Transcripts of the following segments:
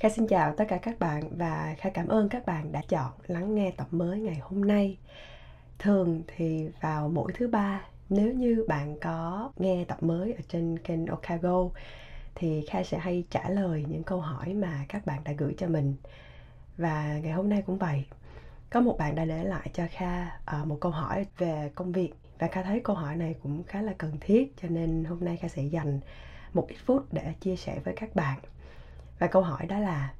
Kha xin chào tất cả các bạn và Kha cảm ơn các bạn đã chọn lắng nghe tập mới ngày hôm nay. Thường thì vào mỗi thứ ba, nếu như bạn có nghe tập mới ở trên kênh Okago, thì Kha sẽ hay trả lời những câu hỏi mà các bạn đã gửi cho mình. Và ngày hôm nay cũng vậy. Có một bạn đã để lại cho Kha ờ, một câu hỏi về công việc và Kha thấy câu hỏi này cũng khá là cần thiết, cho nên hôm nay Kha sẽ dành một ít phút để chia sẻ với các bạn và câu hỏi đó là,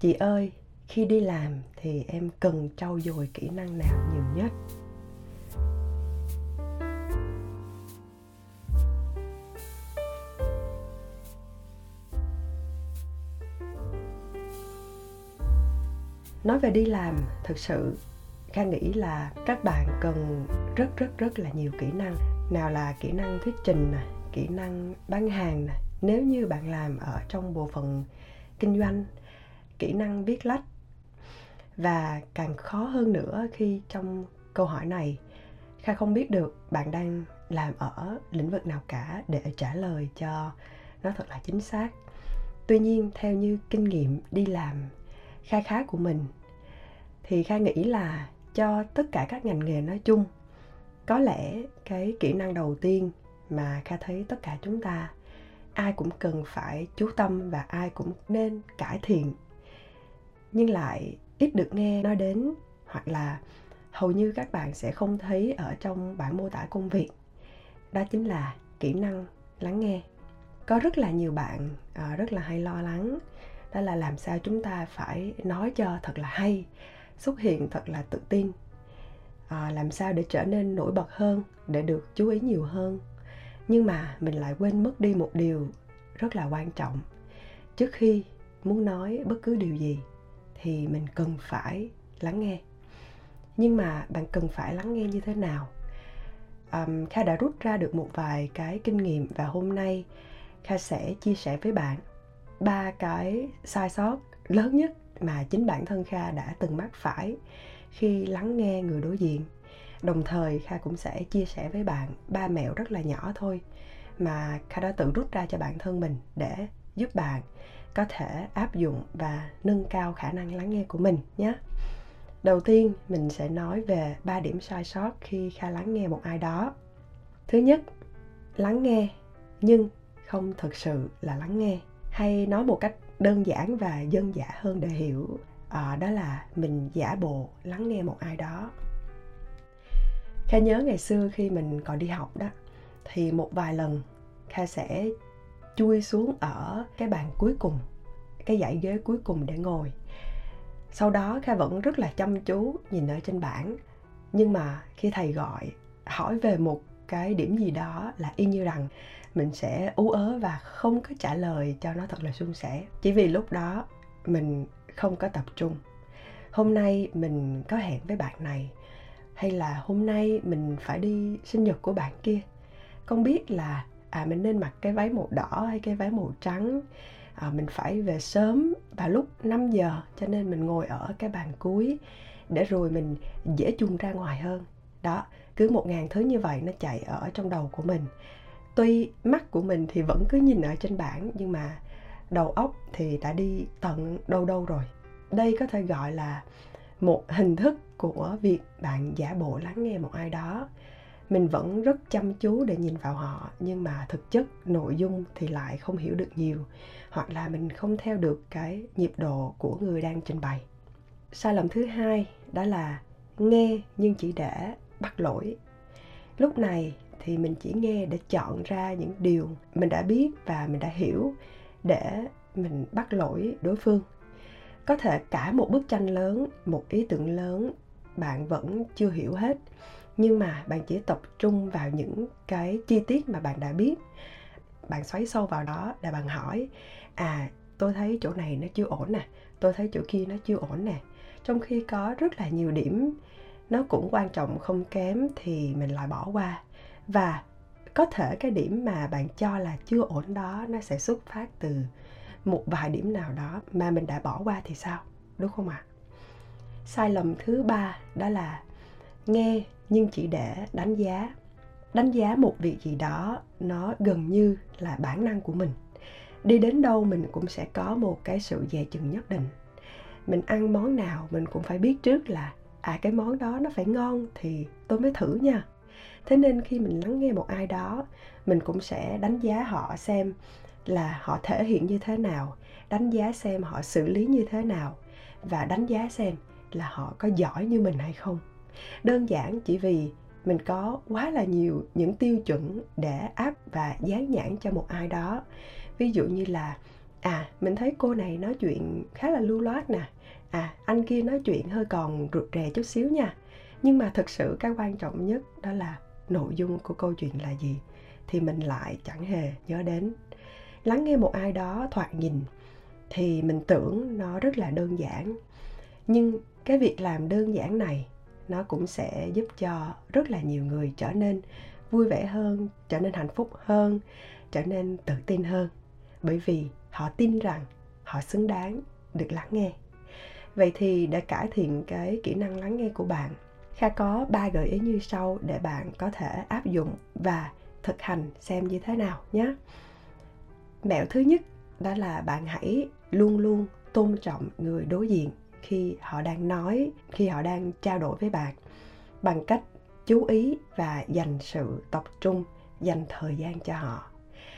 chị ơi, khi đi làm thì em cần trau dồi kỹ năng nào nhiều nhất? Nói về đi làm, thực sự kha nghĩ là các bạn cần rất rất rất là nhiều kỹ năng. Nào là kỹ năng thuyết trình này kỹ năng bán hàng này nếu như bạn làm ở trong bộ phận kinh doanh, kỹ năng viết lách, và càng khó hơn nữa khi trong câu hỏi này kha không biết được bạn đang làm ở lĩnh vực nào cả để trả lời cho nó thật là chính xác. Tuy nhiên, theo như kinh nghiệm đi làm kha khá của mình, thì kha nghĩ là cho tất cả các ngành nghề nói chung, có lẽ cái kỹ năng đầu tiên mà kha thấy tất cả chúng ta ai cũng cần phải chú tâm và ai cũng nên cải thiện. Nhưng lại ít được nghe nói đến hoặc là hầu như các bạn sẽ không thấy ở trong bản mô tả công việc. Đó chính là kỹ năng lắng nghe. Có rất là nhiều bạn à, rất là hay lo lắng. Đó là làm sao chúng ta phải nói cho thật là hay xuất hiện thật là tự tin. À, làm sao để trở nên nổi bật hơn để được chú ý nhiều hơn nhưng mà mình lại quên mất đi một điều rất là quan trọng. Trước khi muốn nói bất cứ điều gì thì mình cần phải lắng nghe. Nhưng mà bạn cần phải lắng nghe như thế nào? Um, kha đã rút ra được một vài cái kinh nghiệm và hôm nay kha sẽ chia sẻ với bạn ba cái sai sót lớn nhất mà chính bản thân kha đã từng mắc phải khi lắng nghe người đối diện đồng thời kha cũng sẽ chia sẻ với bạn ba mẹo rất là nhỏ thôi mà kha đã tự rút ra cho bản thân mình để giúp bạn có thể áp dụng và nâng cao khả năng lắng nghe của mình nhé. Đầu tiên mình sẽ nói về ba điểm sai sót khi kha lắng nghe một ai đó. Thứ nhất lắng nghe nhưng không thực sự là lắng nghe. Hay nói một cách đơn giản và dân dã hơn để hiểu à, đó là mình giả bộ lắng nghe một ai đó kha nhớ ngày xưa khi mình còn đi học đó, thì một vài lần kha sẽ chui xuống ở cái bàn cuối cùng, cái dãy ghế cuối cùng để ngồi. Sau đó kha vẫn rất là chăm chú nhìn ở trên bảng. Nhưng mà khi thầy gọi, hỏi về một cái điểm gì đó là y như rằng mình sẽ ú ớ và không có trả lời cho nó thật là suôn sẻ. Chỉ vì lúc đó mình không có tập trung. Hôm nay mình có hẹn với bạn này hay là hôm nay mình phải đi sinh nhật của bạn kia? Không biết là à mình nên mặc cái váy màu đỏ hay cái váy màu trắng. À, mình phải về sớm vào lúc 5 giờ cho nên mình ngồi ở cái bàn cuối để rồi mình dễ chung ra ngoài hơn. Đó cứ một ngàn thứ như vậy nó chạy ở trong đầu của mình. Tuy mắt của mình thì vẫn cứ nhìn ở trên bảng nhưng mà đầu óc thì đã đi tận đâu đâu rồi. Đây có thể gọi là một hình thức của việc bạn giả bộ lắng nghe một ai đó. Mình vẫn rất chăm chú để nhìn vào họ, nhưng mà thực chất nội dung thì lại không hiểu được nhiều, hoặc là mình không theo được cái nhịp độ của người đang trình bày. Sai lầm thứ hai đó là nghe nhưng chỉ để bắt lỗi. Lúc này thì mình chỉ nghe để chọn ra những điều mình đã biết và mình đã hiểu để mình bắt lỗi đối phương có thể cả một bức tranh lớn, một ý tưởng lớn, bạn vẫn chưa hiểu hết. Nhưng mà bạn chỉ tập trung vào những cái chi tiết mà bạn đã biết. Bạn xoáy sâu vào đó để bạn hỏi à tôi thấy chỗ này nó chưa ổn nè, tôi thấy chỗ kia nó chưa ổn nè. Trong khi có rất là nhiều điểm, nó cũng quan trọng không kém thì mình lại bỏ qua. Và có thể cái điểm mà bạn cho là chưa ổn đó, nó sẽ xuất phát từ một vài điểm nào đó mà mình đã bỏ qua thì sao? Đúng không ạ? À? sai lầm thứ ba đó là nghe nhưng chỉ để đánh giá. Đánh giá một việc gì đó nó gần như là bản năng của mình. Đi đến đâu mình cũng sẽ có một cái sự dè chừng nhất định. Mình ăn món nào mình cũng phải biết trước là à cái món đó nó phải ngon thì tôi mới thử nha. Thế nên khi mình lắng nghe một ai đó, mình cũng sẽ đánh giá họ xem là họ thể hiện như thế nào, đánh giá xem họ xử lý như thế nào và đánh giá xem là họ có giỏi như mình hay không. Đơn giản chỉ vì mình có quá là nhiều những tiêu chuẩn để áp và dán nhãn cho một ai đó. Ví dụ như là à mình thấy cô này nói chuyện khá là lưu loát nè. À anh kia nói chuyện hơi còn rụt rè chút xíu nha. Nhưng mà thực sự cái quan trọng nhất đó là nội dung của câu chuyện là gì thì mình lại chẳng hề nhớ đến lắng nghe một ai đó thoạt nhìn thì mình tưởng nó rất là đơn giản. Nhưng cái việc làm đơn giản này nó cũng sẽ giúp cho rất là nhiều người trở nên vui vẻ hơn, trở nên hạnh phúc hơn, trở nên tự tin hơn. Bởi vì họ tin rằng họ xứng đáng được lắng nghe. Vậy thì để cải thiện cái kỹ năng lắng nghe của bạn, kha có ba gợi ý như sau để bạn có thể áp dụng và thực hành xem như thế nào nhé mẹo thứ nhất đó là bạn hãy luôn luôn tôn trọng người đối diện khi họ đang nói, khi họ đang trao đổi với bạn bằng cách chú ý và dành sự tập trung, dành thời gian cho họ.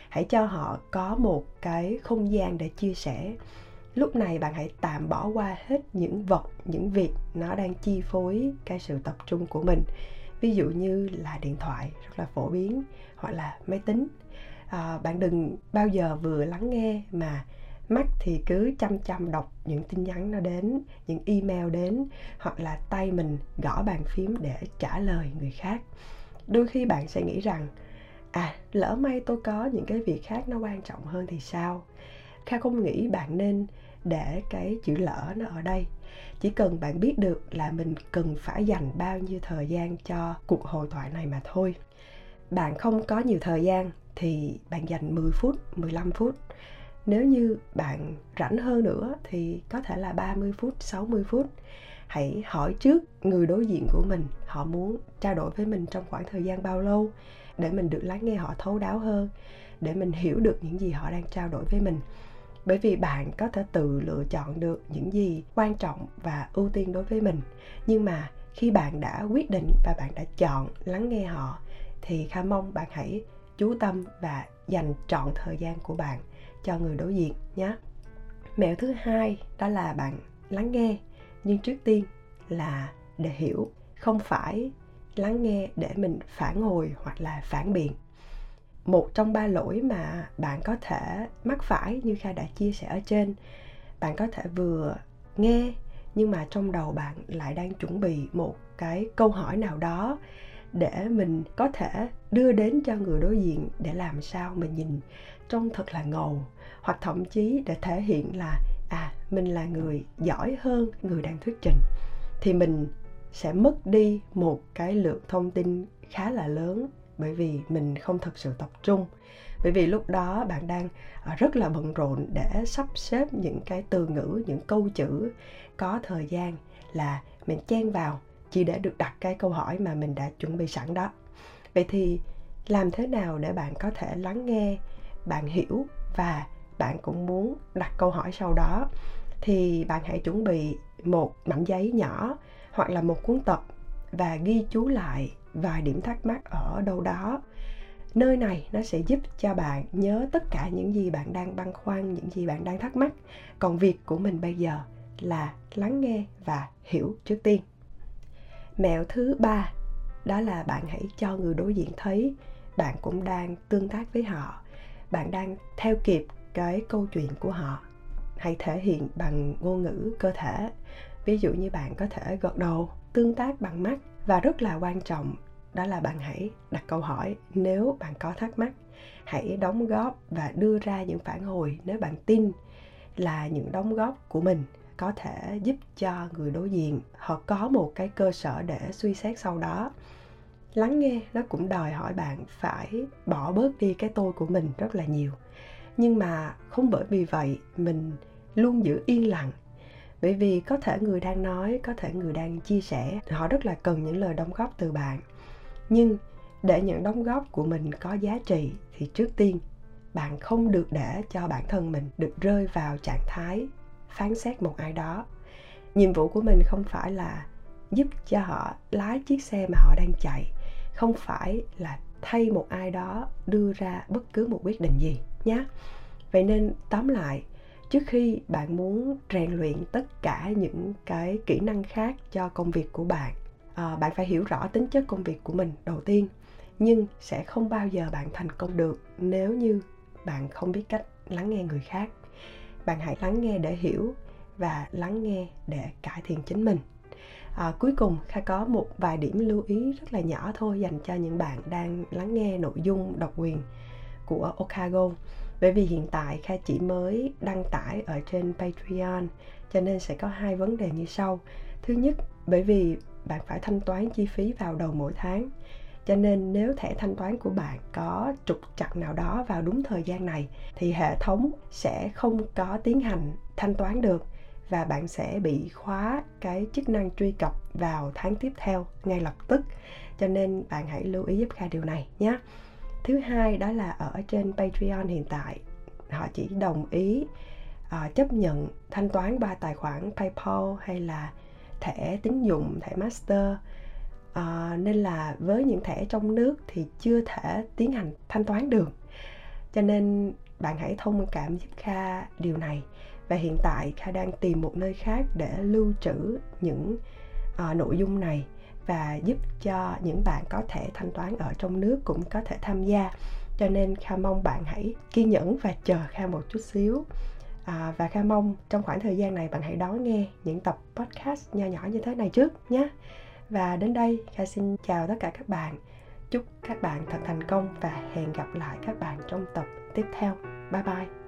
Hãy cho họ có một cái không gian để chia sẻ. Lúc này bạn hãy tạm bỏ qua hết những vật, những việc nó đang chi phối cái sự tập trung của mình. Ví dụ như là điện thoại rất là phổ biến hoặc là máy tính à, bạn đừng bao giờ vừa lắng nghe mà mắt thì cứ chăm chăm đọc những tin nhắn nó đến những email đến hoặc là tay mình gõ bàn phím để trả lời người khác. Đôi khi bạn sẽ nghĩ rằng à lỡ may tôi có những cái việc khác nó quan trọng hơn thì sao? Kha không nghĩ bạn nên để cái chữ lỡ nó ở đây. Chỉ cần bạn biết được là mình cần phải dành bao nhiêu thời gian cho cuộc hội thoại này mà thôi. Bạn không có nhiều thời gian thì bạn dành 10 phút, 15 phút. Nếu như bạn rảnh hơn nữa thì có thể là 30 phút, 60 phút. Hãy hỏi trước người đối diện của mình, họ muốn trao đổi với mình trong khoảng thời gian bao lâu để mình được lắng nghe họ thấu đáo hơn, để mình hiểu được những gì họ đang trao đổi với mình bởi vì bạn có thể tự lựa chọn được những gì quan trọng và ưu tiên đối với mình nhưng mà khi bạn đã quyết định và bạn đã chọn lắng nghe họ thì kha mong bạn hãy chú tâm và dành trọn thời gian của bạn cho người đối diện nhé. Mẹo thứ hai đó là bạn lắng nghe, nhưng trước tiên là để hiểu, không phải lắng nghe để mình phản hồi hoặc là phản biện. Một trong ba lỗi mà bạn có thể mắc phải như kha đã chia sẻ ở trên, bạn có thể vừa nghe nhưng mà trong đầu bạn lại đang chuẩn bị một cái câu hỏi nào đó để mình có thể đưa đến cho người đối diện để làm sao mình nhìn trông thật là ngầu, hoặc thậm chí để thể hiện là à mình là người giỏi hơn, người đang thuyết trình. Thì mình sẽ mất đi một cái lượng thông tin khá là lớn, bởi vì mình không thật sự tập trung. Bởi vì lúc đó bạn đang à, rất là bận rộn để sắp xếp những cái từ ngữ, những câu chữ có thời gian là mình chen vào chỉ để được đặt cái câu hỏi mà mình đã chuẩn bị sẵn đó. Vậy thì làm thế nào để bạn có thể lắng nghe, bạn hiểu và bạn cũng muốn đặt câu hỏi sau đó? Thì bạn hãy chuẩn bị một mảnh giấy nhỏ hoặc là một cuốn tập và ghi chú lại vài điểm thắc mắc ở đâu đó. Nơi này nó sẽ giúp cho bạn nhớ tất cả những gì bạn đang băn khoăn, những gì bạn đang thắc mắc. Còn việc của mình bây giờ là lắng nghe và hiểu trước tiên mẹo thứ ba, đó là bạn hãy cho người đối diện thấy bạn cũng đang tương tác với họ. Bạn đang theo kịp cái câu chuyện của họ. Hãy thể hiện bằng ngôn ngữ cơ thể. Ví dụ như bạn có thể gật đầu, tương tác bằng mắt. Và rất là quan trọng, đó là bạn hãy đặt câu hỏi nếu bạn có thắc mắc. Hãy đóng góp và đưa ra những phản hồi nếu bạn tin là những đóng góp của mình có thể giúp cho người đối diện họ có một cái cơ sở để suy xét sau đó. Lắng nghe nó cũng đòi hỏi bạn phải bỏ bớt đi cái tôi của mình rất là nhiều. Nhưng mà không bởi vì vậy mình luôn giữ yên lặng. Bởi vì có thể người đang nói, có thể người đang chia sẻ, họ rất là cần những lời đóng góp từ bạn. Nhưng để những đóng góp của mình có giá trị thì trước tiên bạn không được để cho bản thân mình được rơi vào trạng thái phán xét một ai đó. Nhiệm vụ của mình không phải là giúp cho họ lái chiếc xe mà họ đang chạy không phải là thay một ai đó đưa ra bất cứ một quyết định gì nhé vậy nên tóm lại trước khi bạn muốn rèn luyện tất cả những cái kỹ năng khác cho công việc của bạn à, bạn phải hiểu rõ tính chất công việc của mình đầu tiên nhưng sẽ không bao giờ bạn thành công được nếu như bạn không biết cách lắng nghe người khác bạn hãy lắng nghe để hiểu và lắng nghe để cải thiện chính mình. À, cuối cùng kha có một vài điểm lưu ý rất là nhỏ thôi dành cho những bạn đang lắng nghe nội dung độc quyền của Okago. Bởi vì hiện tại kha chỉ mới đăng tải ở trên patreon cho nên sẽ có hai vấn đề như sau. Thứ nhất bởi vì bạn phải thanh toán chi phí vào đầu mỗi tháng cho nên nếu thẻ thanh toán của bạn có trục trặc nào đó vào đúng thời gian này thì hệ thống sẽ không có tiến hành thanh toán được và bạn sẽ bị khóa cái chức năng truy cập vào tháng tiếp theo ngay lập tức. Cho nên bạn hãy lưu ý giúp kha điều này nhé. Thứ hai đó là ở trên patreon hiện tại họ chỉ đồng ý uh, chấp nhận thanh toán qua tài khoản paypal hay là thẻ tín dụng thẻ master à, nên là với những thẻ trong nước thì chưa thể tiến hành thanh toán được. Cho nên bạn hãy thông cảm giúp kha điều này. Và hiện tại kha đang tìm một nơi khác để lưu trữ những à, nội dung này và giúp cho những bạn có thể thanh toán ở trong nước cũng có thể tham gia. Cho nên kha mong bạn hãy kiên nhẫn và chờ kha một chút xíu. À, và kha mong trong khoảng thời gian này bạn hãy đón nghe những tập podcast nho nhỏ như thế này trước nhé và đến đây, kha xin chào tất cả các bạn. Chúc các bạn thật thành công và hẹn gặp lại các bạn trong tập tiếp theo. Bye bye.